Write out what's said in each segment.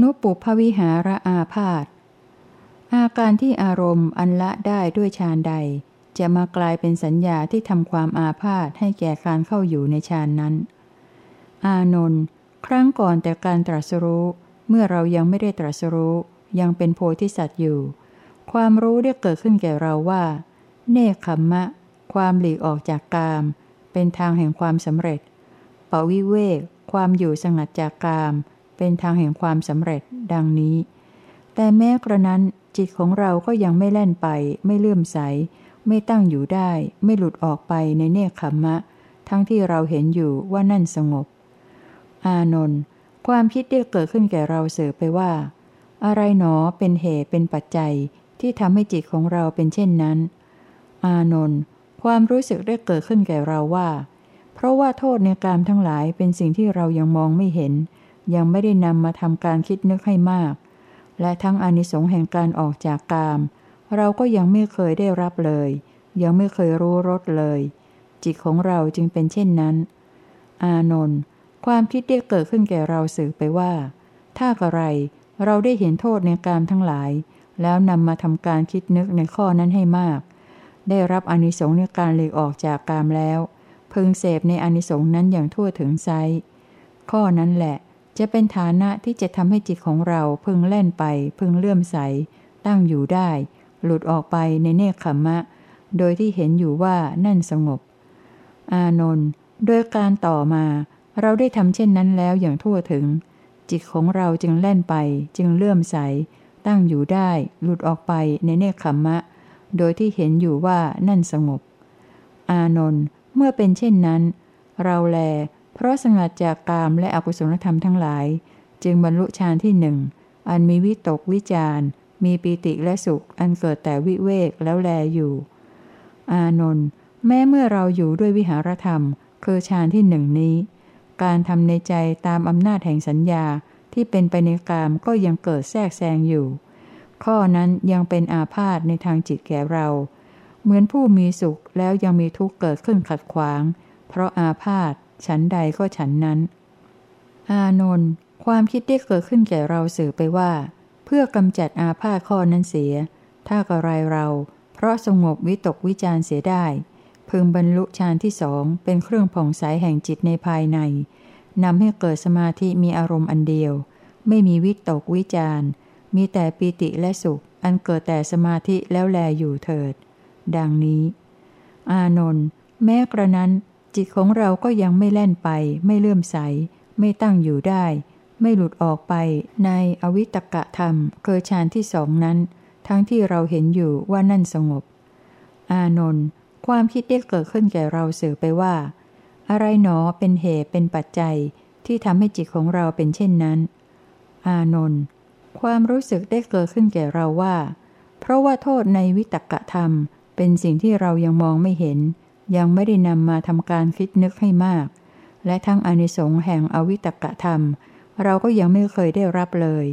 นุปุพวิหารอาพาธอาการที่อารมณ์อันละได้ด้วยฌานใด จะมากลายเป็นสัญญาที่ทำความอาพาธให้แก่การเข้าอยู่ในฌานนั้น อานนท์ครั้งก่อนแต่การตรัสรู้ เมื่อเรายังไม่ได้ตรัสรู้ ยังเป็นโพธิสัตว์อยู่ ความรู้ได้เกิดขึ้นแก่เราว่า เนคขมมะ ความหลีกออกจากกาม เป็นทางแห่งความสำเร็จปวิเวกความอยู่สงัดจากกาม เป็นทางแห่งความสำเร็จ ดังนี้ แต่แม้กระนั้นจิตของเราก็ยังไม่แล่นไป ไม่เลื่อมใส ไม่ตั้งอยู่ได้ ไม่หลุดออกไปในเนคขมมะ ทั้งที่เราเห็นอยู่ว่านั่นสงบ อานนท์ความคิดได้เกิดขึ้นแก่เราเสือไปว่า อะไรหนอเป็นเหตุเป็นปัจจัยที่ทำให้จิตของเราเป็นเช่นนั้น อานนท์ความรู้สึกได้เกิดขึ้นแก่เราว่า เพราะว่าโทษในกามทั้งหลายเป็นสิ่งที่เรายังมองไม่เห็น ยังไม่ได้นำมาทำการคิดนึกให้มาก และทั้งอนิสงส์แห่งการออกจากกาม เราก็ยังไม่เคยได้รับเลย ยังไม่เคยรู้รสเลย จิตของเราจึงเป็นเช่นนั้น อานนท์ความคิดได้เกิดขึ้นแก่เราสื่อไปว่า ถ้าอะไรเราได้เห็นโทษในกามทั้งหลาย แล้วนำมาทำการคิดนึกในข้อนั้นให้มาก ได้รับอนิสงส์ในการหลีกออกจากกามแล้ว พึงเสพในอนิสงส์นั้นอย่างทั่วถึงไซข้อนั้นแหละ จะเป็นฐานะที่จะทำให้จิตของเราพึงแล่นไป พึงเลื่อมใส ตั้งอยู่ได้ หลุดออกไปในเนคขมะ โดยที่เห็นอยู่ว่านั่นสงบ อานนท์โดยการต่อมา เราได้ทำเช่นนั้นแล้วอย่างทั่วถึง จิตของเราจึงแล่นไป จึงเลื่อมใส ตั้งอยู่ได้ หลุดออกไปในเนคขมะ โดยที่เห็นอยู่ว่านั่นสงบ อานนท์เมื่อเป็นเช่นนั้น เราแล เพราะสงัดจากกามและอกุศลธรรมทั้งหลาย จึงบรรลุฌานที่หนึ่ง อันมีวิตกวิจารมีปีติและสุข อันเกิดแต่วิเวกแล้วแลอยู่ อานนท์แม้เมื่อเราอยู่ด้วยวิหารธรรม คือฌานที่หนึ่งนี้ การทำในใจตามอำนาจแห่งสัญญาที่เป็นไปในกามก็ยังเกิดแทรกแซงอยู่ ข้อนั้นยังเป็นอาพาธในทางจิตแก่เรา เหมือนผู้มีสุขแล้วยังมีทุกข์เกิดขึ้นขัดขวาง เพราะอาพาธ ฉันใดก็ฉันนั้น อานนท์ความคิดได้เกิดขึ้นแก่เราสื่อไปว่า เพื่อกำจัดอาพาธข้อนั้นเสีย ถ้ากระไรเรา เพราะสงบวิตกวิจารเสียได้ พึงบรรลุฌานที่สองเป็นเครื่องผ่องใสแห่งจิตในภายในนำให้เกิดสมาธิมีอารมณ์อันเดียว ไม่มีวิตกวิจารมีแต่ปีติและสุข อันเกิดแต่สมาธิแล้วแลอยู่เถิด ดังนี้ อานนท์แม้กระนั้น จิตของเราก็ยังไม่แล่นไป ไม่เลื่อมใส ไม่ตั้งอยู่ได้ ไม่หลุดออกไปในอวิตกะธรรมเกิดฌานที่สองนั้น ทั้งที่เราเห็นอยู่ว่านั่นสงบ อานนท์ความคิดได้เกิดขึ้นแก่เราสื่อไปว่า อะไรหนอเป็นเหตุเป็นปัจจัยที่ทำให้จิตของเราเป็นเช่นนั้น อานนท์ความรู้สึกได้เกิดขึ้นแก่เราว่า เพราะว่าโทษในวิตกะธรรม เป็นสิ่งที่เรายังมองไม่เห็น ยังไม่ได้นำมาทำการคิดนึกให้มาก และทั้งอนิสงส์แห่งอวิตกะธรรม เราก็ยังไม่เคยได้รับเลย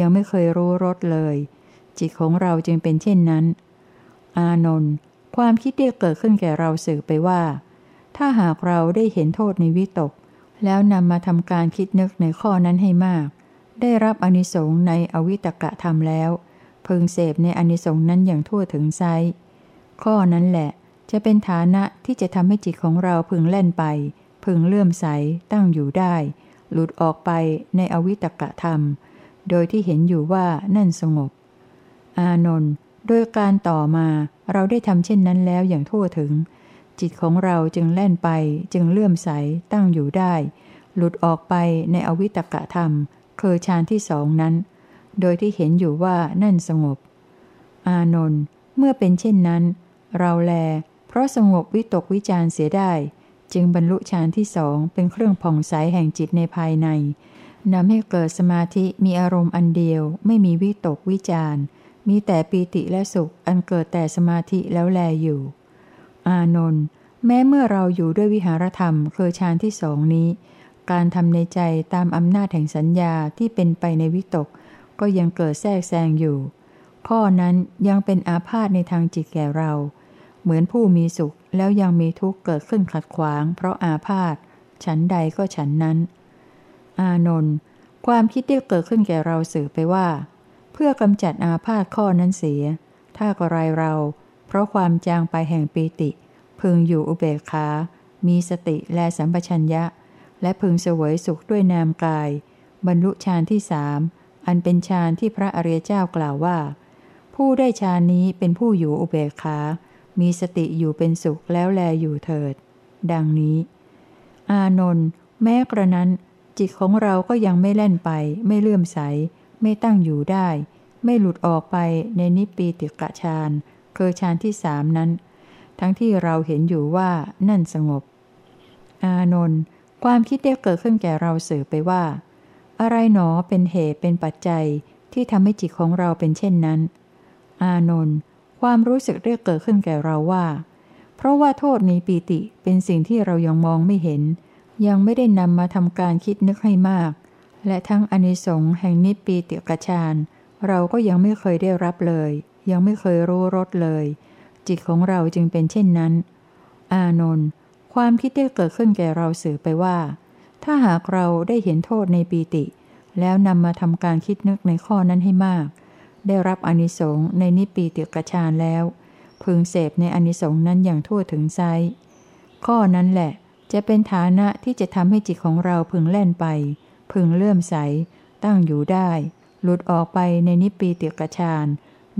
ยังไม่เคยรู้รสเลย จิตของเราจึงเป็นเช่นนั้น อานนท์ความคิดได้เกิดขึ้นแก่เราสื่อไปว่า ถ้าหากเราได้เห็นโทษในวิตก แล้วนำมาทำการคิดนึกในข้อนั้นให้มาก ได้รับอนิสงส์ในอวิตกะธรรมแล้วพึงเสพในอนิสงส์นั้นอย่างทั่วถึงไซข้อนั้นแหละ จะเป็นฐานะที่จะทำให้จิตของเราพึงเล่นไป พึงเลื่อมใสตั้งอยู่ได้ หลุดออกไปในอวิตกะธรรม โดยที่เห็นอยู่ว่านั่นสงบ อานนท์โดยการต่อมาเราได้ทำเช่นนั้นแล้วอย่างทั่วถึง จิตของเราจึงเล่นไปจึงเลื่อมใสตั้งอยู่ได้ หลุดออกไปในอวิตกะธรรมคือฌานที่สองนั้น โดยที่เห็นอยู่ว่านั่นสงบ อานนท์เมื่อเป็นเช่นนั้น เราแล เพราะสงบวิตกวิจารเสียได้ จึงบรรลุฌานที่สองเป็นเครื่องผ่องใสแห่งจิตในภายในนำให้เกิดสมาธิมีอารมณ์อันเดียว ไม่มีวิตกวิจารมีแต่ปีติและสุขอันเกิดแต่สมาธิแล้วแลอยู่ อานนท์แม้เมื่อเราอยู่ด้วยวิหารธรรมคือฌานที่สองนี้ การทำในใจตามอำนาจแห่งสัญญาที่เป็นไปในวิตก ก็ยังเกิดแทรกแซงอยู่ ข้อนั้นยังเป็นอาพาธในทางจิตแก่เรา เหมือนผู้มีสุขแล้วยังมีทุกข์เกิดขึ้นขัดขวาง เพราะอาพาธฉันใดก็ฉันนั้น อานนท์ความคิดได้เกิดขึ้นแก่เราสื่อไปว่า เพื่อกำจัดอาพาธข้อนั้นเสีย ถ้ากระไรเรา เพราะความจางไปแห่งปีติ พึงอยู่อุเบกขา มีสติและสัมปชัญญะ และพึงเสวยสุขด้วยนามกาย บรรลุฌานที่สามอันเป็นฌานที่พระอริยเจ้ากล่าวว่า ผู้ได้ฌานนี้เป็นผู้อยู่อุเบกขา มีสติอยู่เป็นสุขแล้วแลอยู่เถิด ดังนี้ อานนท์แม้กระนั้น จิตของเราก็ยังไม่เล่นไป ไม่เลื่อมใส ไม่ตั้งอยู่ได้ ไม่หลุดออกไปในนิปีติกะฌานคือฌานที่สามนั้น ทั้งที่เราเห็นอยู่ว่านั่นสงบ อานนท์ความคิดได้เกิดขึ้นแก่เราสื่อไปว่า อะไรหนอเป็นเหตุเป็นปัจจัยที่ทำให้จิตของเราเป็นเช่นนั้น อานนท์ ความรู้สึกได้เกิดขึ้นแก่เราว่า เพราะว่าโทษในปีติเป็นสิ่งที่เรายังมองไม่เห็น ยังไม่ได้นำมาทำการคิดนึกให้มาก และทั้งอนิสงส์แห่งนิปีติกฌานเราก็ยังไม่เคยได้รับเลย ยังไม่เคยรู้รสเลย จิตของเราจึงเป็นเช่นนั้น อานนท์ความคิดได้เกิดขึ้นแก่เราสื่อไปว่า ถ้าหากเราได้เห็นโทษในปีติ แล้วนำมาทำการคิดนึกในข้อนั้นให้มาก ได้รับอนิสงส์ในนิปีติกฌานแล้ว พึงเสพในอนิสงส์นั้นอย่างทั่วถึงไซข้อนั้นแหละ จะเป็นฐานะที่จะทำให้จิตของเราพึงแล่นไป พึงเลื่อมใส ตั้งอยู่ได้ หลุดออกไปในนิปีติกฌาน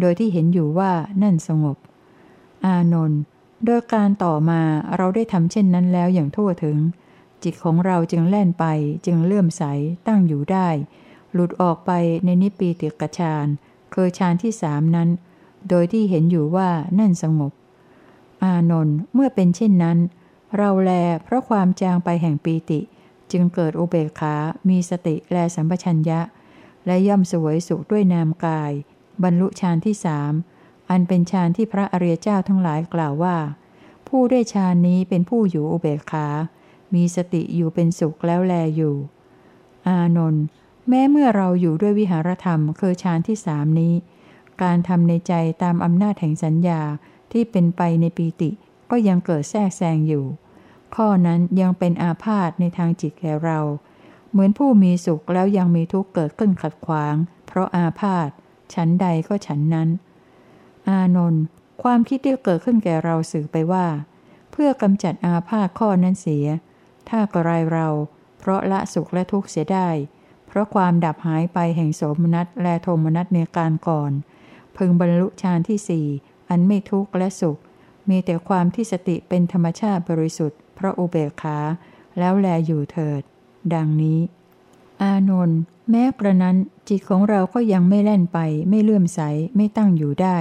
โดยที่เห็นอยู่ว่านั่นสงบ อานนท์โดยการต่อมาเราได้ทำเช่นนั้นแล้วอย่างทั่วถึง จิตของเราจึงแล่นไปจึงเลื่อมใสตั้งอยู่ได้ หลุดออกไปในนิปีติกฌาน คือฌานที่สามนั้น โดยที่เห็นอยู่ว่านั่นสงบ อานนท์เมื่อเป็นเช่นนั้น เราแลเพราะความจางไปแห่งปีติ จึงเกิดอุเบกขา มีสติแลสัมปชัญญะ และย่อมสวยสุขด้วยนามกาย บรรลุฌานที่สามอันเป็นฌานที่พระอริยเจ้าทั้งหลายกล่าวว่า ผู้ได้ฌานนี้เป็นผู้อยู่อุเบกขา มีสติอยู่เป็นสุขแล้วแลอยู่ อานนท์ แม้เมื่อเราอยู่ด้วยวิหารธรรมคือฌานที่สามนี้ การทำในใจตามอำนาจแห่งสัญญาที่เป็นไปในปีติก็ยังเกิดแทรกแซงอยู่ ข้อนั้นยังเป็นอาพาธในทางจิตแก่เรา เหมือนผู้มีสุขแล้วยังมีทุกข์เกิดขึ้นขัดขวาง เพราะอาพาธฉันใดก็ฉันนั้น อานนท์ความคิดที่เกิดขึ้นแก่เราสื่อไปว่า เพื่อกำจัดอาพาธข้อนั้นเสีย ถ้ากระไรเรา เพราะละสุขและทุกข์เสียได้ เพราะความดับหายไปแห่งโสมนัสและโทมนัสในการก่อน พึงบรรลุฌานที่สี่อันไม่ทุกข์และสุข มีแต่ความที่สติเป็นธรรมชาติบริสุทธิ์ เพราะอุเบกขา แล้วแลอยู่เถิด ดังนี้ อานนท์แม้กระนั้นจิตของเราก็ยังไม่แล่นไป ไม่เลื่อมใส ไม่ตั้งอยู่ได้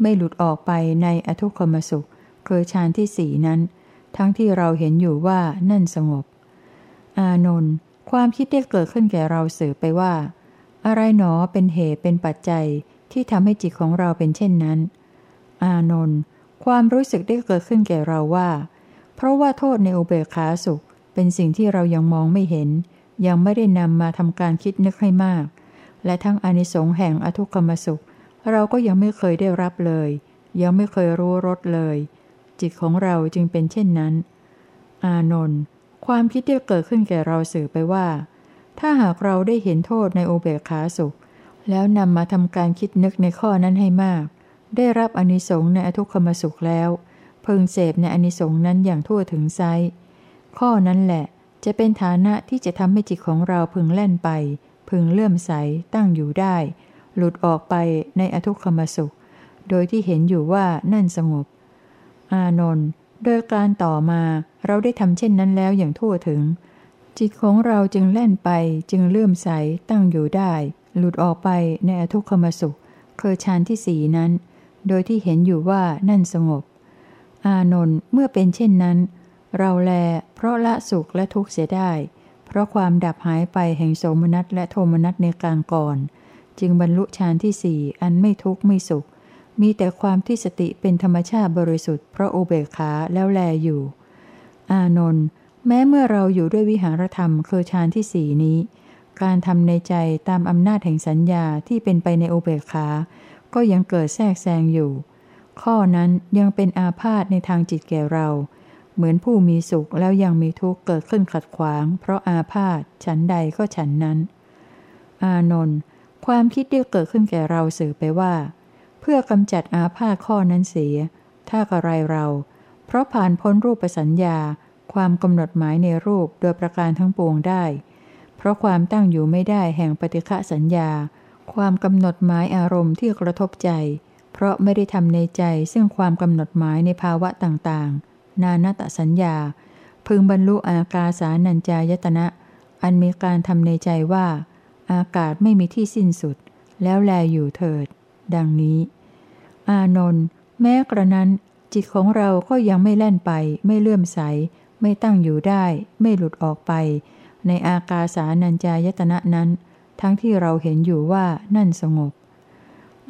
ไม่หลุดออกไปในอทุกขมสุขคือฌานที่สี่นั้น ทั้งที่เราเห็นอยู่ว่านั่นสงบ อานนท์ ความคิดได้เกิดขึ้นแก่เราสื่อไปว่า อะไรหนอเป็นเหตุเป็นปัจจัยที่ทำให้จิตของเราเป็นเช่นนั้น อานนท์ความรู้สึกได้เกิดขึ้นแก่เราว่า เพราะว่าโทษในอุเบกขาสุข เป็นสิ่งที่เรายังมองไม่เห็น ยังไม่ได้นำมาทำการคิดนึกให้มาก และทั้งอนิสงส์แห่งอทุกขมสุข เราก็ยังไม่เคยได้รับเลย ยังไม่เคยรู้รสเลย จิตของเราจึงเป็นเช่นนั้น อานนท์ ความคิดที่เกิดขึ้นแก่เราสื่อไปว่า ถ้าหากเราได้เห็นโทษในอุเบกขาสุข แล้วนำมาทำการคิดนึกในข้อนั้นให้มาก ได้รับอนิสงส์ในอทุกขมสุขแล้วพึงเสพในอนิสงส์นั้นอย่างทั่วถึงไซข้อนั้นแหละจะเป็นฐานะที่จะทำให้จิตของเราพึงแล่นไป พึงเลื่อมใสตั้งอยู่ได้ หลุดออกไปในอทุกขมสุข โดยที่เห็นอยู่ว่านั่นสงบ อานนท์โดยการต่อมา เราได้ทำเช่นนั้นแล้วอย่างทั่วถึง จิตของเราจึงแล่นไปจึงเลื่อมใสตั้งอยู่ได้ หลุดออกไปในอทุกขมสุขคือฌานที่สีนั้น โดยที่เห็นอยู่ว่านั่นสงบ อานนท์เมื่อเป็นเช่นนั้น เราแลเพราะละสุขและทุกข์เสียได้ เพราะความดับหายไปแห่งโสมนัสและโทมนัสในกลางก่อน จึงบรรลุฌานที่สี่อันไม่ทุกข์ไม่สุข มีแต่ความที่สติเป็นธรรมชาติบริสุทธิ์เพราะอุเบกขาแล้วแลอยู่ อานนท์แม้เมื่อเราอยู่ด้วยวิหารธรรมคือฌานที่สี่นี้ การทำในใจตามอำนาจแห่งสัญญาที่เป็นไปในอุเบกขาก็ยังเกิดแทรกแซงอยู่ ข้อนั้นยังเป็นอาพาธในทางจิตแก่เรา เหมือนผู้มีสุขแล้วยังมีทุกข์เกิดขึ้นขัดขวาง เพราะอาพาธฉันใดก็ฉันนั้น อานนท์ความคิดที่เกิดขึ้นแก่เราสื่อไปว่า เพื่อกำจัดอาพาธข้อนั้นเสีย ถ้ากระไรเรา เพราะผ่านพ้นรูปสัญญา ความกำหนดหมายในรูปโดยประการทั้งปวงได้ เพราะความตั้งอยู่ไม่ได้แห่งปฏิฆะสัญญา ความกำหนดหมายอารมณ์ที่กระทบใจ เพราะไม่ได้ทำในใจซึ่งความกำหนดหมายในภาวะต่างๆ นานาตสัญญา พึงบรรลุอากาสานัญจายตนะ อันมีการทำในใจว่า อากาศไม่มีที่สิ้นสุด แล้วแลอยู่เถิด ดังนี้ อานนท์แม้กระนั้น จิตของเราก็ยังไม่แล่นไป ไม่เลื่อมใส ไม่ตั้งอยู่ได้ ไม่หลุดออกไป ในอากาสานัญจายตนะนั้น ทั้งที่เราเห็นอยู่ว่านั่นสงบ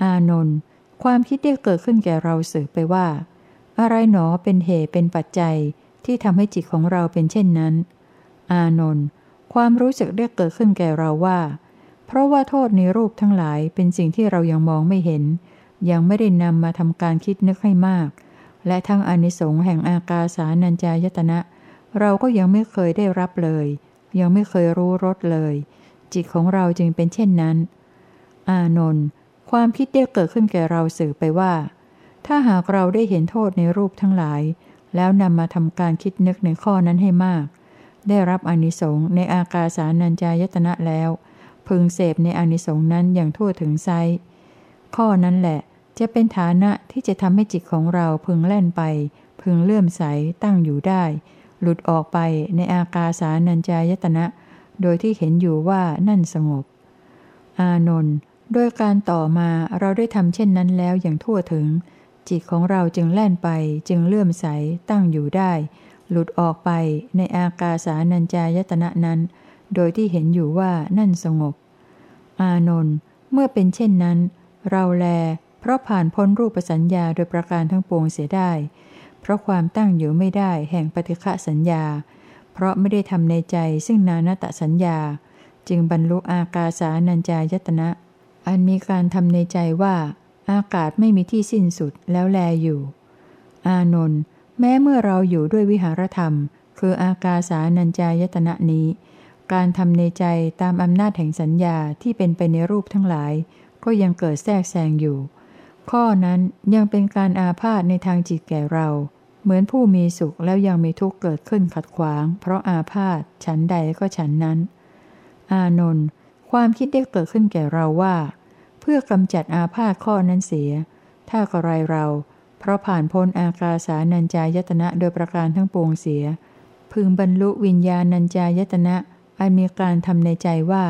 อานนท์ความคิดได้เกิดขึ้นแก่เราสืบไปว่า อะไรหนอเป็นเหตุเป็นปัจจัยที่ทำให้จิตของเราเป็นเช่นนั้น อานนท์ความรู้สึกได้เกิดขึ้นแก่เราว่า เพราะว่าโทษในรูปทั้งหลายเป็นสิ่งที่เรายังมองไม่เห็น ยังไม่ได้นำมาทำการคิดนึกให้มาก และทั้งอนิสงส์แห่งอากาสานัญจายตนะ เราก็ยังไม่เคยได้รับเลย ยังไม่เคยรู้รสเลย จิตของเราจึงเป็นเช่นนั้น อานนท์ความคิดได้เกิดขึ้นแก่เราสื่อไปว่า ถ้าหากเราได้เห็นโทษในรูปทั้งหลาย แล้วนำมาทำการคิดนึกในข้อนั้นให้มาก ได้รับอนิสงส์ในอากาสานัญจายตนะแล้ว พึงเสพในอนิสงส์นั้นอย่างทั่วถึงไซข้อนั้นแหละ จะเป็นฐานะที่จะทำให้จิตของเราพึงแล่นไป พึงเลื่อมใสตั้งอยู่ได้ หลุดออกไปในอากาสานัญจายตนะ โดยที่เห็นอยู่ว่านั่นสงบ อานนท์โดยการต่อมาเราได้ทำเช่นนั้นแล้วอย่างทั่วถึง จิตของเราจึงแล่นไปจึงเลื่อมใสตั้งอยู่ได้ หลุดออกไปในอากาสานัญจายตนะนั้น โดยที่เห็นอยู่ว่านั่นสงบ อานนท์เมื่อเป็นเช่นนั้น เราแล เพราะผ่านพ้นรูปสัญญาโดยประการทั้งปวงเสียได้ เพราะความตั้งอยู่ไม่ได้แห่งปฏิฆะสัญญา เพราะไม่ได้ทำในใจซึ่งนานาตสัญญา จึงบรรลุอากาสานัญจายตนะ อันมีการทำในใจว่า อากาศไม่มีที่สิ้นสุดแล้วแลอยู่ อานนท์แม้เมื่อเราอยู่ด้วยวิหารธรรม คืออากาสานัญจายตนะนี้ การทำในใจตามอำนาจแห่งสัญญาที่เป็นไปในรูปทั้งหลาย ก็ยังเกิดแทรกแซงอยู่ ข้อนั้นยังเป็นการอาพาธในทางจิตแก่เรา เหมือนผู้มีสุขแล้วยังมีทุกข์เกิดขึ้นขัดขวาง เพราะอาพาธฉันใดก็ฉันนั้น อานนท์ความคิดได้เกิดขึ้นแก่เราว่า เพื่อกำจัดอาพาธข้อนั้นเสีย ถ้ากระไรเรา เพราะผ่านพ้นอากาสานัญจายตนะโดยประการทั้งปวงเสีย พึงบรรลุวิญญาณัญจายตนะอันมีการทำในใจว่า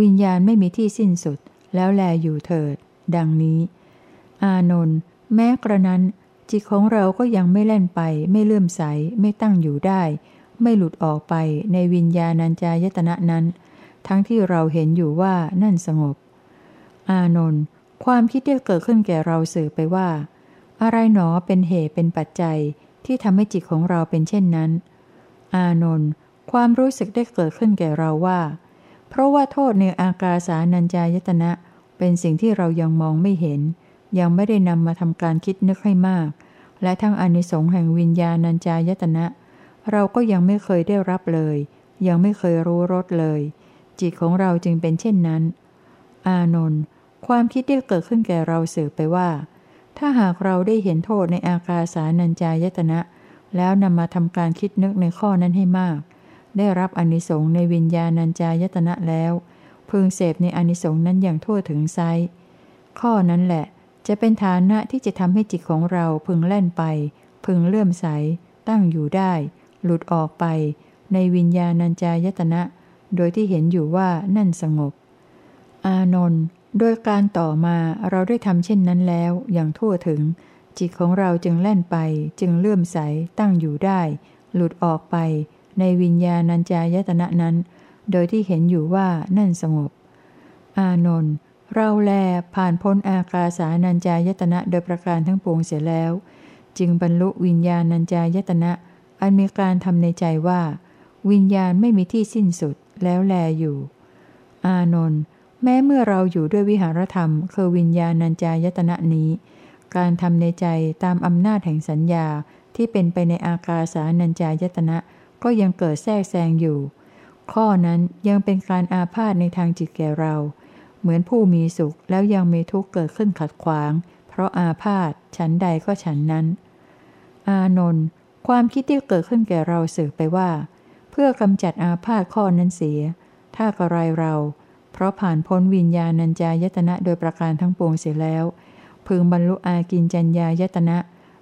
วิญญาณไม่มีที่สิ้นสุด แล้วแลอยู่เถิด ดังนี้ อานนท์แม้กระนั้น จิตของเราก็ยังไม่แล่นไป ไม่เลื่อมใส ไม่ตั้งอยู่ได้ ไม่หลุดออกไปในวิญญาณัญจายตนะนั้น ทั้งที่เราเห็นอยู่ว่านั่นสงบ อานนท์ความคิดได้เกิดขึ้นแก่เราสื่อไปว่า อะไรหนอเป็นเหตุเป็นปัจจัยที่ทำให้จิตของเราเป็นเช่นนั้น อานนท์ความรู้สึกได้เกิดขึ้นแก่เราว่า เพราะว่าโทษในอากาสานัญจายตนะ เป็นสิ่งที่เรายังมองไม่เห็น ยังไม่ได้นำมาทำการคิดนึกให้มาก และทั้งอนิสงส์แห่งวิญญาณัญจายตนะ เราก็ยังไม่เคยได้รับเลย ยังไม่เคยรู้รสเลย จิตของเราจึงเป็นเช่นนั้น อานนท์ความคิดได้เกิดขึ้นแก่เราสืบไปว่า ถ้าหากเราได้เห็นโทษในอากาสานัญจายตนะ แล้วนำมาทำการคิดนึกในข้อนั้นให้มาก ได้รับอนิสงส์ในวิญญาณัญจายตนะแล้ว พึงเสพในอนิสงส์นั้นอย่างทั่วถึงไซข้อนั้นแหละ จะเป็นฐานะที่จะทำให้จิตของเราพึงแล่นไป พึงเลื่อมใส ตั้งอยู่ได้ หลุดออกไป ในวิญญาณัญจายตนะ โดยที่เห็นอยู่ว่านั่นสงบ อานนท์โดยการต่อมาเราได้ทำเช่นนั้นแล้วอย่างทั่วถึง จิตของเราจึงแล่นไป จึงเลื่อมใส ตั้งอยู่ได้ หลุดออกไป ในวิญญาณัญจายตนะนั้น โดยที่เห็นอยู่ว่านั่นสงบ อานนท์ เราแลผ่านพ้นอากาสานัญจายตนะโดยประการทั้งปวงเสียแล้ว จึงบรรลุวิญญาณัญจายตนะ อันมีการทำในใจว่า วิญญาณไม่มีที่สิ้นสุดแล้วแลอยู่ อานนท์แม้เมื่อเราอยู่ด้วยวิหารธรรม คือวิญญาณัญจายตนะนี้ การทำในใจตามอำนาจแห่งสัญญาที่เป็นไปในอากาสานัญจายตนะก็ยังเกิดแทรกแซงอยู่ ข้อนั้นยังเป็นการอาพาธในทางจิตแก่เรา เหมือนผู้มีสุขแล้วยังมีทุกข์เกิดขึ้นขัดขวาง เพราะอาพาธฉันใดก็ฉันนั้น อานนท์ความคิดที่เกิดขึ้นแก่เราสืบไปว่า เพื่อกำจัดอาพาธข้อนั้นเสีย ถ้ากระไรเรา เพราะผ่านพ้นวิญญาณัญจายตนะโดยประการทั้งปวงเสียแล้ว พึงบรรลุอากินจัญญายตนะ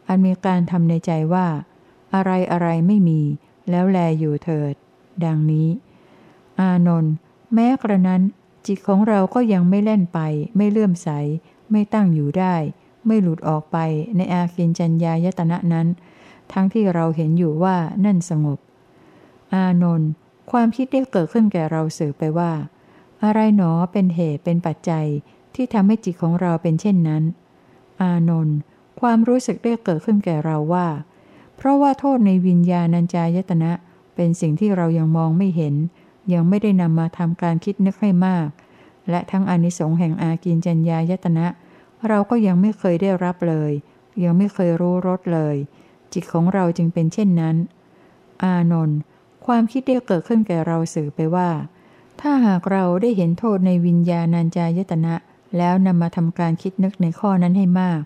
อันมีการทำในใจว่า อะไรอะไรไม่มี แล้วแลอยู่เถิด ดังนี้ อานนท์แม้กระนั้น จิตของเราก็ยังไม่เล่นไป ไม่เลื่อมใส ไม่ตั้งอยู่ได้ ไม่หลุดออกไปในอากินจัญญายตนะนั้น ทั้งที่เราเห็นอยู่ว่านั่นสงบ อานนท์ความคิดได้เกิดขึ้นแก่เราสื่อไปว่า อะไรหนอเป็นเหตุเป็นปัจจัยที่ทำให้จิตของเราเป็นเช่นนั้น อานนท์ความรู้สึกได้เกิดขึ้นแก่เราว่า เพราะว่าโทษในวิญญาณัญจายตนะ เป็นสิ่งที่เรายังมองไม่เห็น ยังไม่ได้นำมาทำการคิดนึกให้มาก และทั้งอนิสงส์แห่งอากินจัญญายตนะ เราก็ยังไม่เคยได้รับเลย ยังไม่เคยรู้รสเลย จิตของเราจึงเป็นเช่นนั้น อานนท์ความคิดได้เกิดขึ้นแก่เราสื่อไปว่า ถ้าหากเราได้เห็นโทษในวิญญาณัญจายตนะ แล้วนำมาทำการคิดนึกในข้อนั้นให้มาก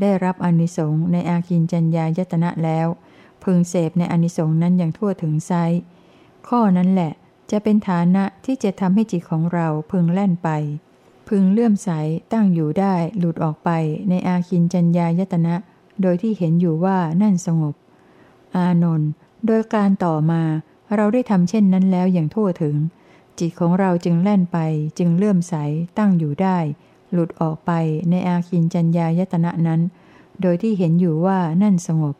ได้รับอนิสงส์ในอากินจัญญายตนะแล้ว พึงเสพในอนิสงส์นั้นอย่างทั่วถึงไซข้อนั้นแหละ จะเป็นฐานะที่จะทำให้จิตของเราพึงแล่นไป พึงเลื่อมใสตั้งอยู่ได้หลุดออกไปในอาคินจัญญายตนะ โดยที่เห็นอยู่ว่านั่นสงบ อานนท์โดยการต่อมาเราได้ทำเช่นนั้นแล้วอย่างทั่วถึง จิตของเราจึงแล่นไปจึงเลื่อมใสตั้งอยู่ได้ หลุดออกไปในอาคินจัญญายตนะนั้น โดยที่เห็นอยู่ว่านั่นสงบ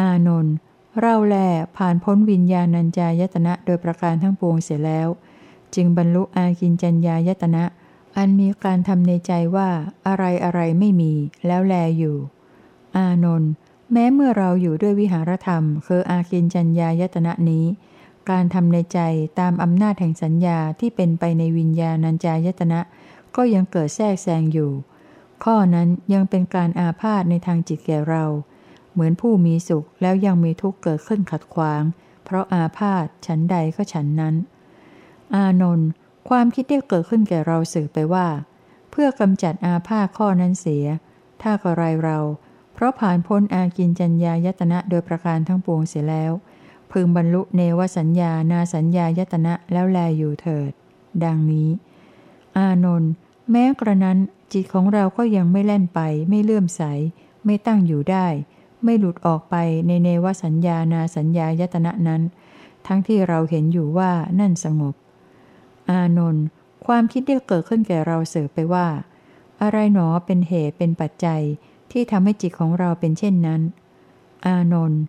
อานนท์ เราแลผ่านพ้นวิญญาณัญจายตนะโดยประการทั้งปวงเสียแล้ว จึงบรรลุอากินจัญญายตนะ อันมีการทำในใจว่าอะไรอะไรไม่มีแล้วแลอยู่ อานนท์แม้เมื่อเราอยู่ด้วยวิหารธรรม คืออากินจัญญายตนะนี้ การทำในใจตามอำนาจแห่งสัญญาที่เป็นไปในวิญญาณัญจายตนะ ก็ยังเกิดแทรกแซงอยู่ ข้อนั้นยังเป็นการอาพาธในทางจิตแก่เรา เหมือนผู้มีสุขแล้วยังมีทุกข์เกิดขึ้นขัดขวาง เพราะอาพาธฉันใดก็ฉันนั้น อานนท์ความคิดได้เกิดขึ้นแก่เราสื่อไปว่า เพื่อกำจัดอาพาธข้อนั้นเสีย ถ้ากระไรเรา เพราะผ่านพ้นอากินจัญญายตนะโดยประการทั้งปวงเสียแล้ว พึงบรรลุเนวสัญญานาสัญญายตนะแล้วแลอยู่เถิด ดังนี้ อานนท์แม้กระนั้นจิตของเราก็ยังไม่แล่นไป ไม่เลื่อมใส ไม่ตั้งอยู่ได้ ไม่หลุดออกไปในเนวสัญญานาสัญญายตนะนั้น ทั้งที่เราเห็นอยู่ว่านั่นสงบ อานนท์ความคิดได้เกิดขึ้นแก่เราเสือไปว่า อะไรหนอเป็นเหตุเป็นปัจจัยที่ทำให้จิตของเราเป็นเช่นนั้น อานนท์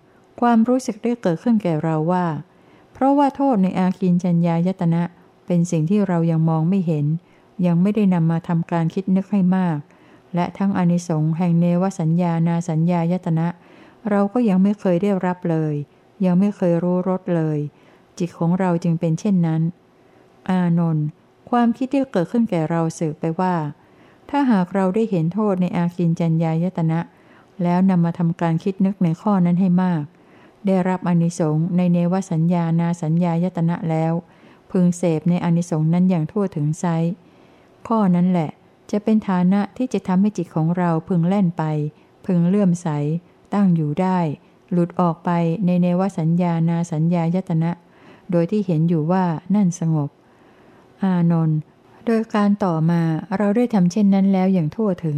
ความรู้สึกได้เกิดขึ้นแก่เราว่า เพราะว่าโทษในอากินจัญญายตนะ เป็นสิ่งที่เรายังมองไม่เห็น ยังไม่ได้นำมาทำการคิดนึกให้มาก และทั้งอนิสงส์แห่งเนวสัญญานาสัญญายตนะ เราก็ยังไม่เคยได้รับเลย ยังไม่เคยรู้รสเลย จิตของเราจึงเป็นเช่นนั้น อานนท์ความคิดที่เกิดขึ้นแก่เราสืบไปว่า ถ้าหากเราได้เห็นโทษในอาคินจัญญายตนะ แล้วนำมาทำการคิดนึกในข้อนั้นให้มาก ได้รับอนิสงส์ในเนวสัญญานาสัญญายตนะแล้ว พึงเสพในอนิสงส์นั้นอย่างทั่วถึงไซข้อนั้นแหละ จะเป็นฐานะที่จะทำให้จิตของเราพึงแล่นไป พึงเลื่อมใส ตั้งอยู่ได้ หลุดออกไปในเนวสัญญานาสัญญายตนะ โดยที่เห็นอยู่ว่านั่นสงบ อานนท์โดยการต่อมาเราได้ทำเช่นนั้นแล้วอย่างทั่วถึง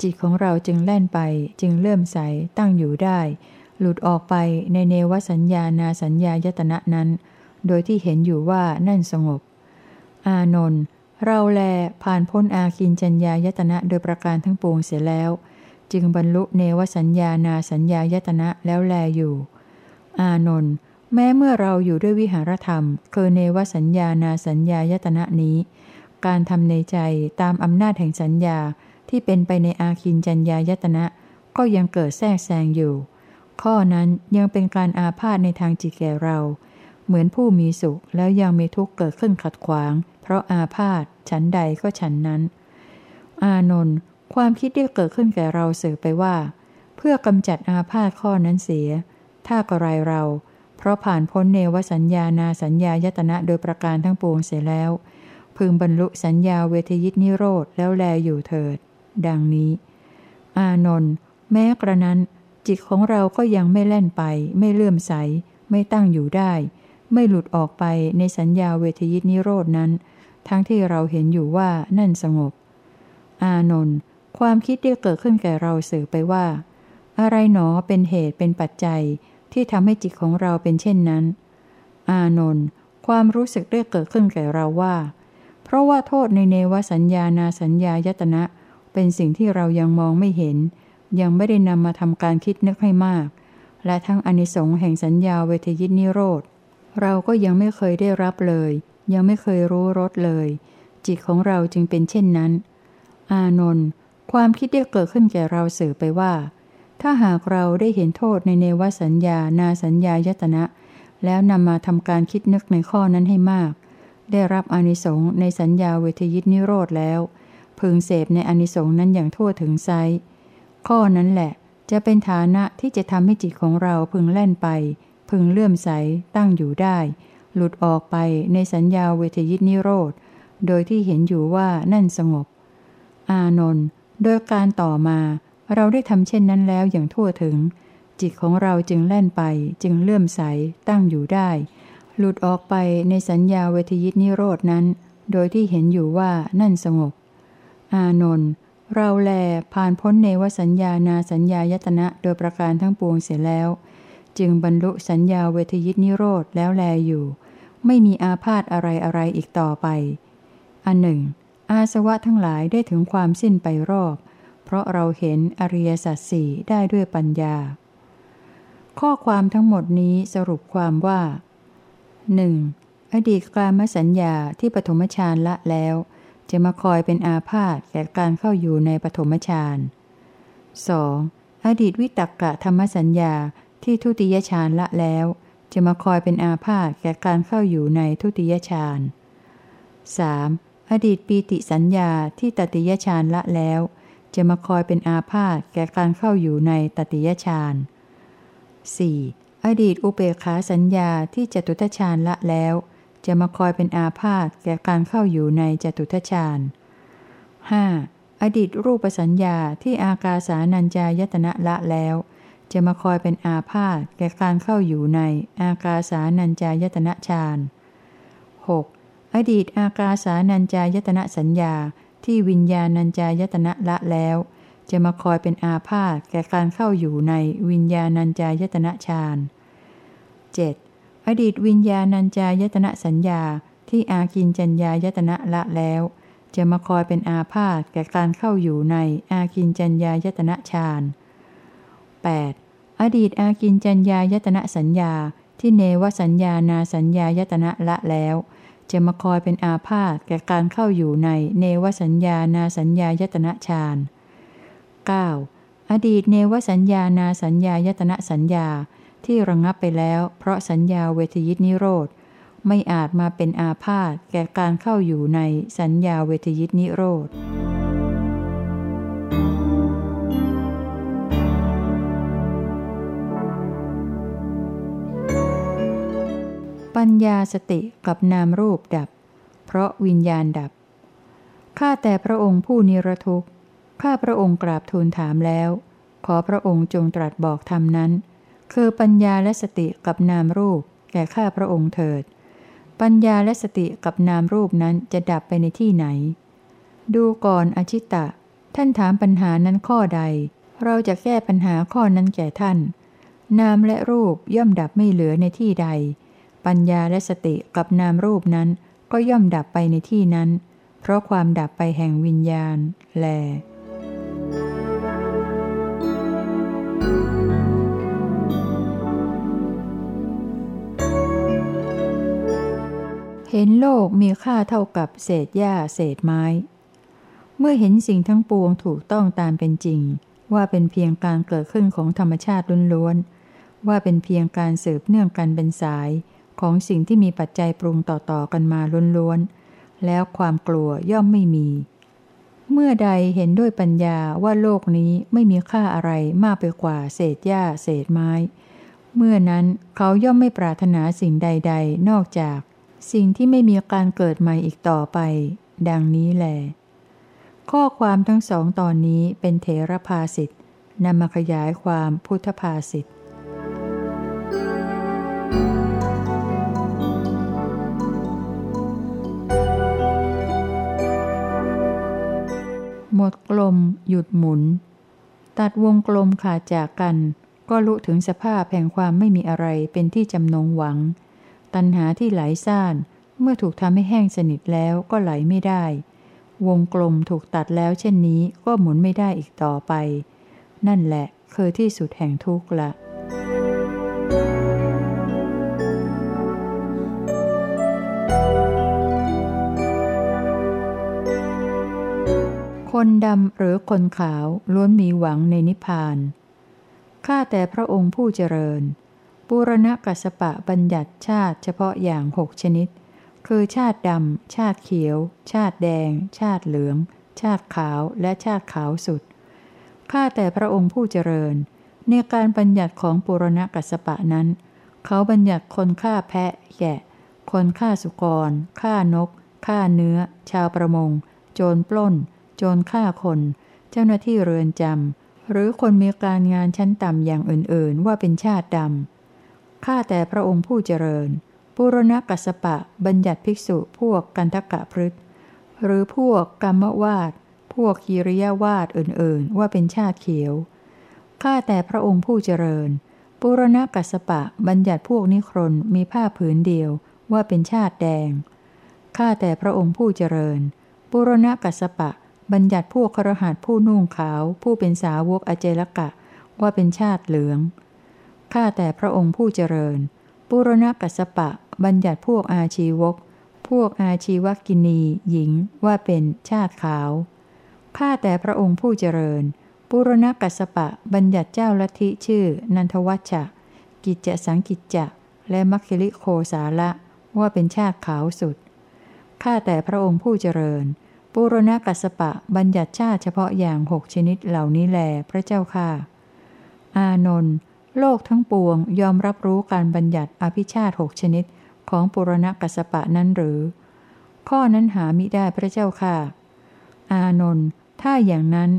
จิตของเราจึงแล่นไปจึงเลื่อมใส ตั้งอยู่ได้ หลุดออกไปในเนวสัญญานาสัญญายตนะนั้น โดยที่เห็นอยู่ว่านั่นสงบ อานนท์ เราแลผ่านพ้นอาคินจัญญายตนะโดยประการทั้งปวงเสียแล้ว จึงบรรลุเนวสัญญานาสัญญายตนะแล้วแลอยู่ อานนท์แม้เมื่อเราอยู่ด้วยวิหารธรรม คือเนวสัญญานาสัญญายตนะนี้ การทำในใจตามอำนาจแห่งสัญญาที่เป็นไปในอาคินจัญญายตนะ ก็ยังเกิดแทรกแซงอยู่ ข้อนั้นยังเป็นการอาพาธในทางจิตแก่เรา เหมือนผู้มีสุขแล้วยังมีทุกข์เกิดขึ้นขัดขวาง เพราะอาพาธฉันใดก็ฉันนั้น อานนท์ความคิดที่เกิดขึ้นแก่เราสื่อไปว่า เพื่อกำจัดอาพาธข้อนั้นเสีย ถ้ากระไรเราเพเพราะผ่านพ้นเนวสัญญานาสัญญายตนะโดยประการทั้งปวงเสียแล้ว พึงบรรลุสัญญาเวทยิตนิโรธแล้วแลอยู่เถิด ดังนี้ อานนท์แม้กระนั้นจิตของเราก็ยังไม่แล่นไป ไม่เลื่อมใส ไม่ตั้งอยู่ได้ ไม่หลุดออกไปในสัญญาเวทยิตนิโรดนั้น ทั้งที่เราเห็นอยู่ว่านั่นสงบ อานนท์ความคิดได้เกิดขึ้นแก่เราสื่อไปว่า อะไรหนอเป็นเหตุเป็นปัจจัยที่ทำให้จิตของเราเป็นเช่นนั้น อานนท์ความรู้สึกได้เกิดขึ้นแก่เราว่า เพราะว่าโทษในเนวสัญญานาสัญญายตนะ เป็นสิ่งที่เรายังมองไม่เห็น ยังไม่ได้นำมาทำการคิดนึกให้มาก และทั้งอนิสงส์แห่งสัญญาเวทยิตนิโรธ เราก็ยังไม่เคยได้รับเลย ยังไม่เคยรู้รสเลย จิตของเราจึงเป็นเช่นนั้น อานนท์ความคิดได้เกิดขึ้นแก่เราสื่อไปว่า ถ้าหากเราได้เห็นโทษในเนวสัญญานาสัญญายตนะ แล้วนำมาทำการคิดนึกในข้อนั้นให้มาก ได้รับอนิสงส์ในสัญญาเวทยิตนิโรธแล้ว พึงเสพในอนิสงส์นั้นอย่างทั่วถึงไซข้อนั้นแหละจะเป็นฐานะที่จะทำให้จิตของเราพึงแล่นไป พึงเลื่อมใสตั้งอยู่ได้ หลุดออกไปในสัญญาเวทยิตนิโรธ โดยที่เห็นอยู่ว่านั่นสงบ อานนท์โดยการต่อมาเราได้ทำเช่นนั้นแล้วอย่างทั่วถึง จิตของเราจึงแล่นไป จึงเลื่อมใสตั้งอยู่ได้ หลุดออกไปในสัญญาเวทยิตนิโรดนั้น โดยที่เห็นอยู่ว่านั่นสงบ อานนท์เราแลผ่านพ้นเนวสัญญานาสัญญายตนะโดยประการทั้งปวงเสียแล้ว จึงบรรลุสัญญาเวทยิตนิโรธแล้วแลอยู่ ไม่มีอาพาธอะไรอะไรอีกต่อไป อันหนึ่ง อาสวะทั้งหลายได้ถึงความสิ้นไปรอบ เพราะเราเห็นอริยสัจสี่ได้ด้วยปัญญา ข้อความทั้งหมดนี้สรุปความว่า 1. อดีตกลามสัญญาที่ปฐมฌานละแล้ว จะมาคอยเป็นอาพาธแก่การเข้าอยู่ในปฐมฌาน 2. อดีตวิตักกะธรรมสัญญาที่ทุติยฌานละแล้ว จะมาคอยเป็นอาพาธแก่การเข้าอยู่ในทุติยฌาน 3. อดีตปีติสัญญาที่ตติยฌานละแล้ว จะมาคอยเป็นอาพาธแก่การเข้าอยู่ในตติยฌาน 4. อดีตอุเบกขาสัญญาที่จตุทชาญละแล้ว จะมาคอยเป็นอาพาธแก่การเข้าอยู่ในจตุทชาญ 5. อดีตรูปสัญญาที่อากาสานัญจายตนะละแล้ว จะมาคอยเป็นอาพาธแก่การเข้าอยู่ในอากาสานัญจายตนะฌาน 6. อดีตอากาสานัญจายตนะสัญญาที่วิญญาณัญจายตนะละแล้ว จะมาคอยเป็นอาพาธแก่การเข้าอยู่ในวิญญาณัญจายตนะฌาน 7. อดีตวิญญาณัญจายตนะสัญญาที่อากินจัญญายตนะละแล้ว จะมาคอยเป็นอาพาธแก่การเข้าอยู่ในอากินจัญญายตนะฌาน 8. 8. อดีตอากินจัญญายตนะสัญญาที่เนวสัญญานาสัญญายตนะละแล้ว จะมาคอยเป็นอาพาธแก่การเข้าอยู่ในเนวสัญญานาสัญญายตนะฌาน 9. อดีตเนวสัญญานาสัญญายตนะสัญญาที่ระงงับไปแล้ว เพราะสัญญาเวทยิตนิโรธไม่อาจมาเป็นอาพาธแก่การเข้าอยู่ในสัญญาเวทยิตนิโรธ ปัญญาสติกับนามรูปดับ เพราะวิญญาณดับ ข้าแต่พระองค์ผู้นิรทุกข์ ข้าพระองค์กราบทูลถามแล้ว ขอพระองค์จงตรัสบอกธรรมนั้น คือปัญญาและสติกับนามรูป แก่ข้าพระองค์เถิด ปัญญาและสติกับนามรูปนั้นจะดับไปในที่ไหน ดูก่อนอชิตะ ท่านถามปัญหานั้นข้อใด เราจะแก้ปัญหาข้อนั้นแก่ท่าน นามและรูปย่อมดับไม่เหลือในที่ใด ปัญญาและสติกับนามรูปนั้นก็ย่อมดับไปในที่นั้น เพราะความดับไปแห่งวิญญาณ แล เห็นโลกมีค่าเท่ากับเศษหญ้าเศษไม้ เมื่อเห็นสิ่งทั้งปวงถูกต้องตามเป็นจริง ว่าเป็นเพียงการเกิดขึ้นของธรรมชาติล้วนๆว่าเป็นเพียงการสืบเนื่องกันเป็นสาย ของสิ่งที่มีปัจจัยปรุงต่อๆกันมาล้วนๆ แล้วความกลัวย่อมไม่มี เมื่อใดเห็นด้วยปัญญาว่าโลกนี้ไม่มีค่าอะไรมากไปกว่าเศษหญ้าเศษไม้ เมื่อนั้นเขาย่อมไม่ปรารถนาสิ่งใด ๆ นอกจาก สิ่งที่ไม่มีการเกิดใหม่อีกต่อไป ดังนี้แหลข้อความทั้งสองตอนนี้เป็นเถรภาสิทธ์นำมาขยายความพุทธภาสิทธ์ ดกลม หยุดหมุน ตัดวงกลมขาดจากกัน ก็ลุถึงสภาพแห่งความไม่มีอะไรเป็นที่จำนงหวัง ตัณหาที่ไหลซ่าน เมื่อถูกทำให้แห้งสนิทแล้วก็ไหลไม่ได้ วงกลมถูกตัดแล้วเช่นนี้ก็หมุนไม่ได้อีกต่อไป นั่นแหละคือที่สุดแห่งทุกข์ละ คนดำหรือคนขาวล้วนมีหวังในนิพพาน ข้าแต่พระองค์ผู้เจริญปุรณกัสปะบัญญัติชาติเฉพาะอย่างหกชนิด คือชาติดำ ชาติเขียว ชาติแดง ชาติเหลือง ชาติขาวและชาติขาวสุด ข้าแต่พระองค์ผู้เจริญ ในการบัญญัติของปุรณกัสปะนั้น เขาบัญญัติคนฆ่าแพะแกะ คนฆ่าสุกรฆ่านกฆ่าเนื้อ ชาวประมง โจรปล้น โจรฆ่าคน เจ้าหน้าที่เรือนจำ หรือคนมีการงานชั้นต่ำอย่างอื่นๆ ว่าเป็นชาติดำ ข้าแต่พระองค์ผู้เจริญ ปุรณกัสปะบัญญัติภิกษุพวกกันทกะพฤษหรือพวกกรรมวาดพวกกิริยวาดอื่นๆ ว่าเป็นชาติเขียว ข้าแต่พระองค์ผู้เจริญ ปุรณกัสปะบัญญัติพวกนิครนมีผ้าผืนเดียวว่าเป็นชาติแดง ข้าแต่พระองค์ผู้เจริญ ปุรณกัสปะ บัญญัติพวกครหัสผู้นุ่งขาว ผู้เป็นสาวกอเจลกะ ว่าเป็นชาติเหลือง ข้าแต่พระองค์ผู้เจริญ ปุรณกัสปะ บัญญัติพวกอาชีวก พวกอาชีวกินีหญิงว่าเป็นชาติขาว ข้าแต่พระองค์ผู้เจริญ ปุรณกัสปะ บัญญัติเจ้าลัทธิชื่อ นันทวัชชะ กิจจสังกิจจะ และมัคคิลิโคสาละว่าเป็นชาติขาวสุด ข้าแต่พระองค์ผู้เจริญ ปุรณกัสปะบัญญัติชาติเฉพาะอย่างหกชนิดเหล่านี้แลพระเจ้าค่ะ อานนท์โลกทั้งปวงยอมรับรู้การบัญญัติอภิชาติหกชนิดของปุรณกัสปะนั้นหรือ ข้อนั้นหามิได้พระเจ้าค่ะ อานนท์ถ้าอย่างนั้น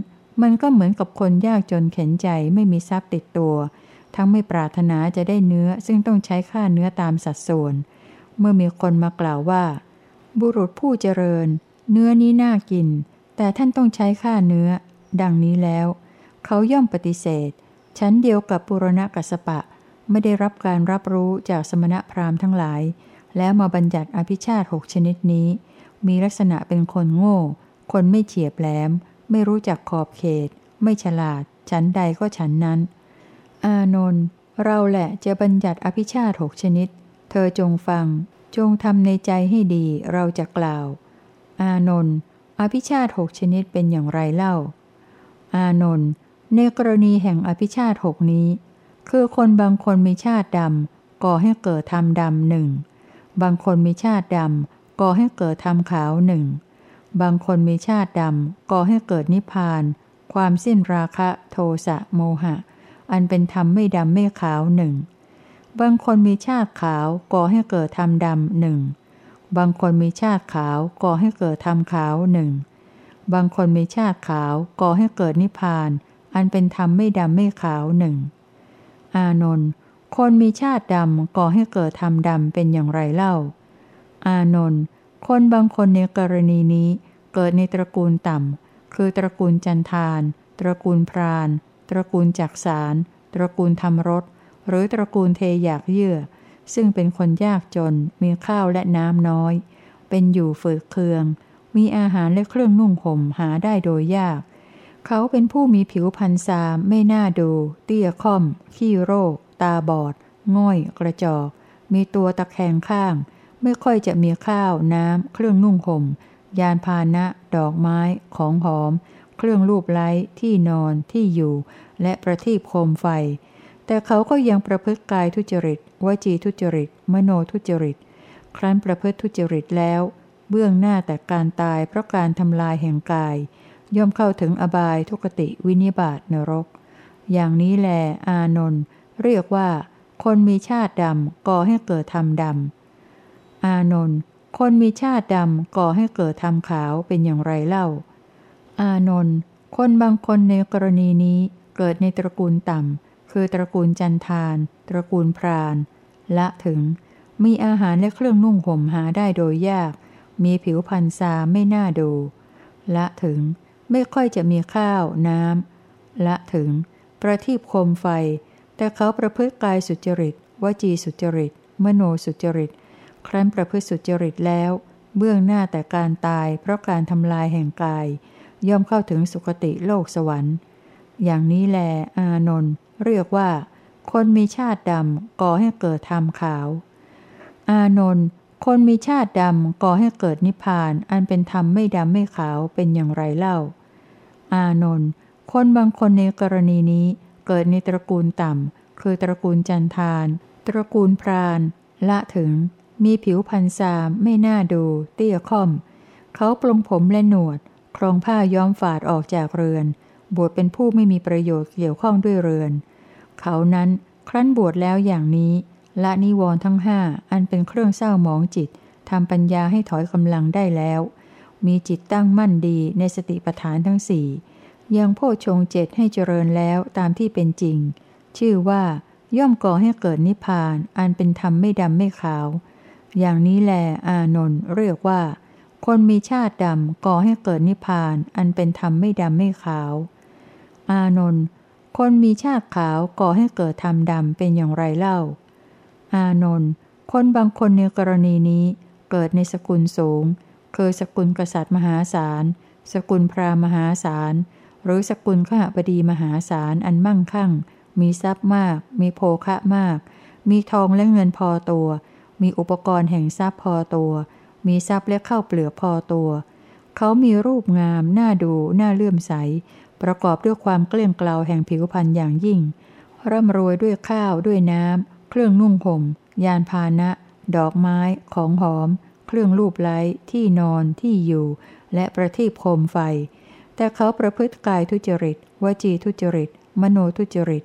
มันก็เหมือนกับคนยากจนเข็นใจไม่มีทรัพย์ติดตัว ทั้งไม่ปรารถนาจะได้เนื้อซึ่งต้องใช้ค่าเนื้อตามสัดส่วน เมื่อมีคนมากล่าวว่า บุรุษผู้เจริญ เนื้อนี้น่ากิน แต่ท่านต้องใช้ค่าเนื้อ ดังนี้แล้ว เขาย่อมปฏิเสธ ชั้นเดียวกับปุรณกัสปะ ไม่ได้รับการรับรู้จากสมณพราหมณ์ทั้งหลาย แล้วมาบัญญัติอภิชาติหกชนิดนี้ มีลักษณะเป็นคนโง่ คนไม่เฉียบแหลม ไม่รู้จักขอบเขต ไม่ฉลาด ชั้นใดก็ชั้นนั้น อานนท์เราแหละจะบัญญัติอภิชาติหกชนิด เธอจงฟัง จงทำในใจให้ดีเราจะกล่าว อานนท์อภิชาติหกชนิดเป็นอย่างไรเล่า อานนท์ในกรณีแห่งอภิชาติหกนี้ คือคนบางคนมีชาติดำก่อให้เกิดธรรมดำหนึ่งบางคนมีชาติดำก่อให้เกิดธรรมขาวหนึ่งบางคนมีชาติดำก่อให้เกิดนิพพาน ความสิ้นราคะโทสะโมหะ อันเป็นธรรมไม่ดำไม่ขาวหนึ่งบางคนมีชาติขาวก่อให้เกิดธรรมดำหนึ่ง บางคนมีชาติขาวก่อให้เกิดธรรมขาวหนึ่ง บางคนมีชาติขาวก่อให้เกิดนิพพาน อันเป็นธรรมไม่ดำไม่ขาวหนึ่ง อานนท์คนมีชาติดำก่อให้เกิดธรรมดำเป็นอย่างไรเล่า อานนท์คนบางคนในกรณีนี้เกิดในตระกูลต่ำ คือตระกูลจันทานตระกูลพราน ตระกูลจักสาร ตระกูลธรรมรส หรือตระกูลเทอยากเยื่อ ซึ่งเป็นคนยากจน มีข้าวและน้ำน้อย เป็นอยู่ฝืดเคือง มีอาหารและเครื่องนุ่งห่มหาได้โดยยาก เขาเป็นผู้มีผิวพรรณซามไม่น่าดู เตี้ยค่อม ขี้โรค ตาบอด ง่อย กระจอก มีตัวตะแคงข้าง ไม่ค่อยจะมีข้าว น้ำ เครื่องนุ่งห่ม ยานพาหนะ ดอกไม้ ของหอม เครื่องรูปไล้ ที่นอน ที่อยู่ และประทีปโคมไฟ แต่เขาก็ยังประพฤติกายทุจริต วจีทุจริต มโนทุจริต ครั้นประพฤติทุจริตแล้ว เบื้องหน้าแต่การตายเพราะการทำลายแห่งกาย ย่อมเข้าถึงอบายทุกติวินิบาตนรก อย่างนี้แล อานนท์เรียกว่า คนมีชาติดำก่อให้เกิดธรรมดำ อานนท์คนมีชาติดำก่อให้เกิดธรรมขาวเป็นอย่างไรเล่า อานนท์คนบางคนในกรณีนี้เกิดในตระกูลต่ำ คือตระกูลจันทาน ตระกูลพราน ละถึง มีอาหารและเครื่องนุ่งห่มหาได้โดยยาก มีผิวพรรณซาไม่น่าดู ละถึง ไม่ค่อยจะมีข้าวน้ำละถึง ประทีปโคมไฟ แต่เขาประพฤติกายสุจริต วจีสุจริต มโนสุจริต ครั้นประพฤติสุจริตแล้ว เบื้องหน้าแต่การตาย เพราะการทำลายแห่งกาย ย่อมเข้าถึงสุคติโลกสวรรค์ อย่างนี้แล อานนท์ เรียกว่า คนมีชาติดำก่อให้เกิดธรรมขาว อานนท์คนมีชาติดำก่อให้เกิดนิพพาน อันเป็นธรรมไม่ดำไม่ขาวเป็นอย่างไรเล่า อานนท์คนบางคนในกรณีนี้เกิดในตระกูลต่ำ คือตระกูลจันทาน ตระกูลพราน ละถึง มีผิวพรรณซาม ไม่น่าดู เตี้ยค่อม เขาปลงผมและหนวด ครองผ้าย้อมฝาดออกจากเรือน บวชเป็นผู้ไม่มีประโยชน์เกี่ยวข้องด้วยเรือน เขานั้นครั้นบวชแล้วอย่างนี้ ละนิวรณ์ทั้งห้าอันเป็นเครื่องเศร้าหมองจิตทำปัญญาให้ถอยกำลังได้แล้ว มีจิตตั้งมั่นดีในสติปัฏฐานทั้งสี่ยังโพชงเจ็ดให้เจริญแล้วตามที่เป็นจริง ชื่อว่าย่อมก่อให้เกิดนิพพาน อันเป็นธรรมไม่ดำไม่ขาว อย่างนี้แลอานนท์เรียกว่า คนมีชาติดำก่อให้เกิดนิพพาน อันเป็นธรรมไม่ดำไม่ขาว อานนท์ คนมีชาติขาวก่อให้เกิดธรรมดำเป็นอย่างไรเล่า อานนท์คนบางคนในกรณีนี้เกิดในสกุลสูง คือสกุลกษัตริย์มหาศาล สกุลพราหมหาศาล หรือสกุลข้าบดีมหาศาลอันมั่งคั่ง มีทรัพย์มาก มีโภคะมาก มีทองและเงินพอตัว มีอุปกรณ์แห่งทรัพย์พอตัว มีทรัพย์และเข้าเปลือกพอตัว เขามีรูปงาม น่าดู น่าเลื่อมใส ประกอบด้วยความเกลี้ยงเกลาแห่งผิวพรรณอย่างยิ่ง ร่ำรวยด้วยข้าวด้วยน้ำ เครื่องนุ่งห่ม ยานพาหนะ ดอกไม้ ของหอม เครื่องรูปไล้ ที่นอน ที่อยู่ และประทีปโคมไฟ แต่เขาประพฤติกายทุจริต วจีทุจริต มโนทุจริต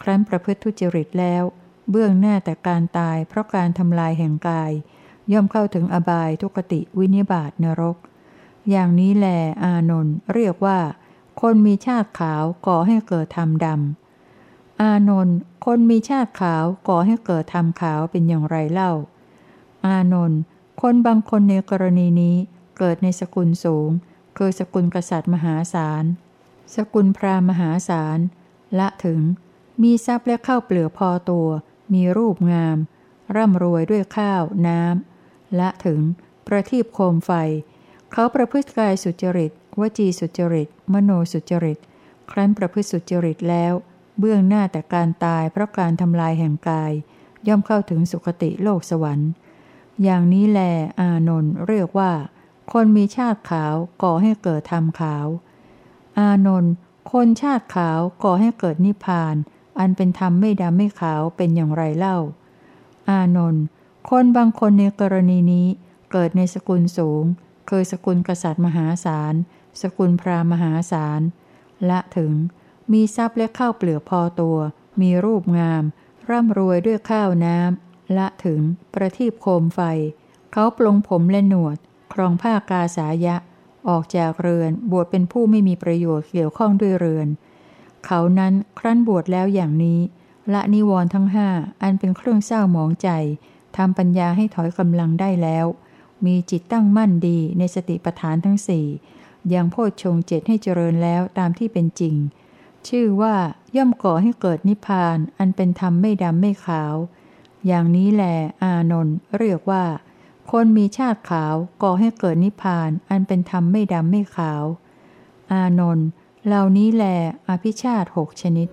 ครั้นประพฤติทุจริตแล้ว เบื้องหน้าแต่การตายเพราะการทำลายแห่งกาย ย่อมเข้าถึงอบายทุกติวินิบาตนรก อย่างนี้แล อานนท์เรียกว่า คนมีชาติขาวก่อให้เกิดธรรมดำ อานนท์ คนมีชาติขาวก่อให้เกิดธรรมขาวเป็นอย่างไรเล่า อานนท์ คนบางคนในกรณีนี้เกิดในสกุลสูง คือสกุลกษัตริย์มหาศาล สกุลพราหมณ์มหาศาล ละถึง มีทรัพย์และข้าวเปลือกพอตัว มีรูปงาม ร่ำรวยด้วยข้าวน้ำละถึง ประทีปโคมไฟ เขาประพฤติกายสุจริต วจีสุจริต มโนสุจริต ครั้นประพฤติสุจริตแล้ว เบื้องหน้าแต่การตายเพราะการทำลายแห่งกาย ย่อมเข้าถึงสุคติโลกสวรรค์ อย่างนี้แล อานนท์เรียกว่า คนมีชาติขาวก่อให้เกิดธรรมขาว อานนท์คนชาติขาวก่อให้เกิดนิพพาน อันเป็นธรรมไม่ดำไม่ขาวเป็นอย่างไรเล่า อานนท์คนบางคนในกรณีนี้เกิดในสกุลสูง เคยสกุลกษัตริย์มหาศาล สกุลพราหมหาศาลละถึง มีทรัพย์และข้าวเปลือกพอตัว มีรูปงาม ร่ำรวยด้วยข้าวน้ำละถึง ประทีปโคมไฟ เขาปลงผมและหนวด ครองผ้ากาสายะ ออกจากเรือน บวชเป็นผู้ไม่มีประโยชน์เกี่ยวข้องด้วยเรือน เขานั้นครั้นบวชแล้วอย่างนี้ ละนิวรณ์ทั้งห้าอันเป็นเครื่องเศร้าหมองใจทำปัญญาให้ถอยกำลังได้แล้ว มีจิตตั้งมั่นดีในสติปัฏฐานทั้งสี่ ยังโพชฌงเจ็ดให้เจริญแล้วตามที่เป็นจริง ชื่อว่าย่อมก่อให้เกิดนิพพานอันเป็นธรรมไม่ดำไม่ขาว อย่างนี้แหลอานนท์เรียกว่า คนมีชาติขาวก่อให้เกิดนิพพานอันเป็นธรรมไม่ดำไม่ขาว อานนท์เหล่านี้แหลอภิชาติหกชนิด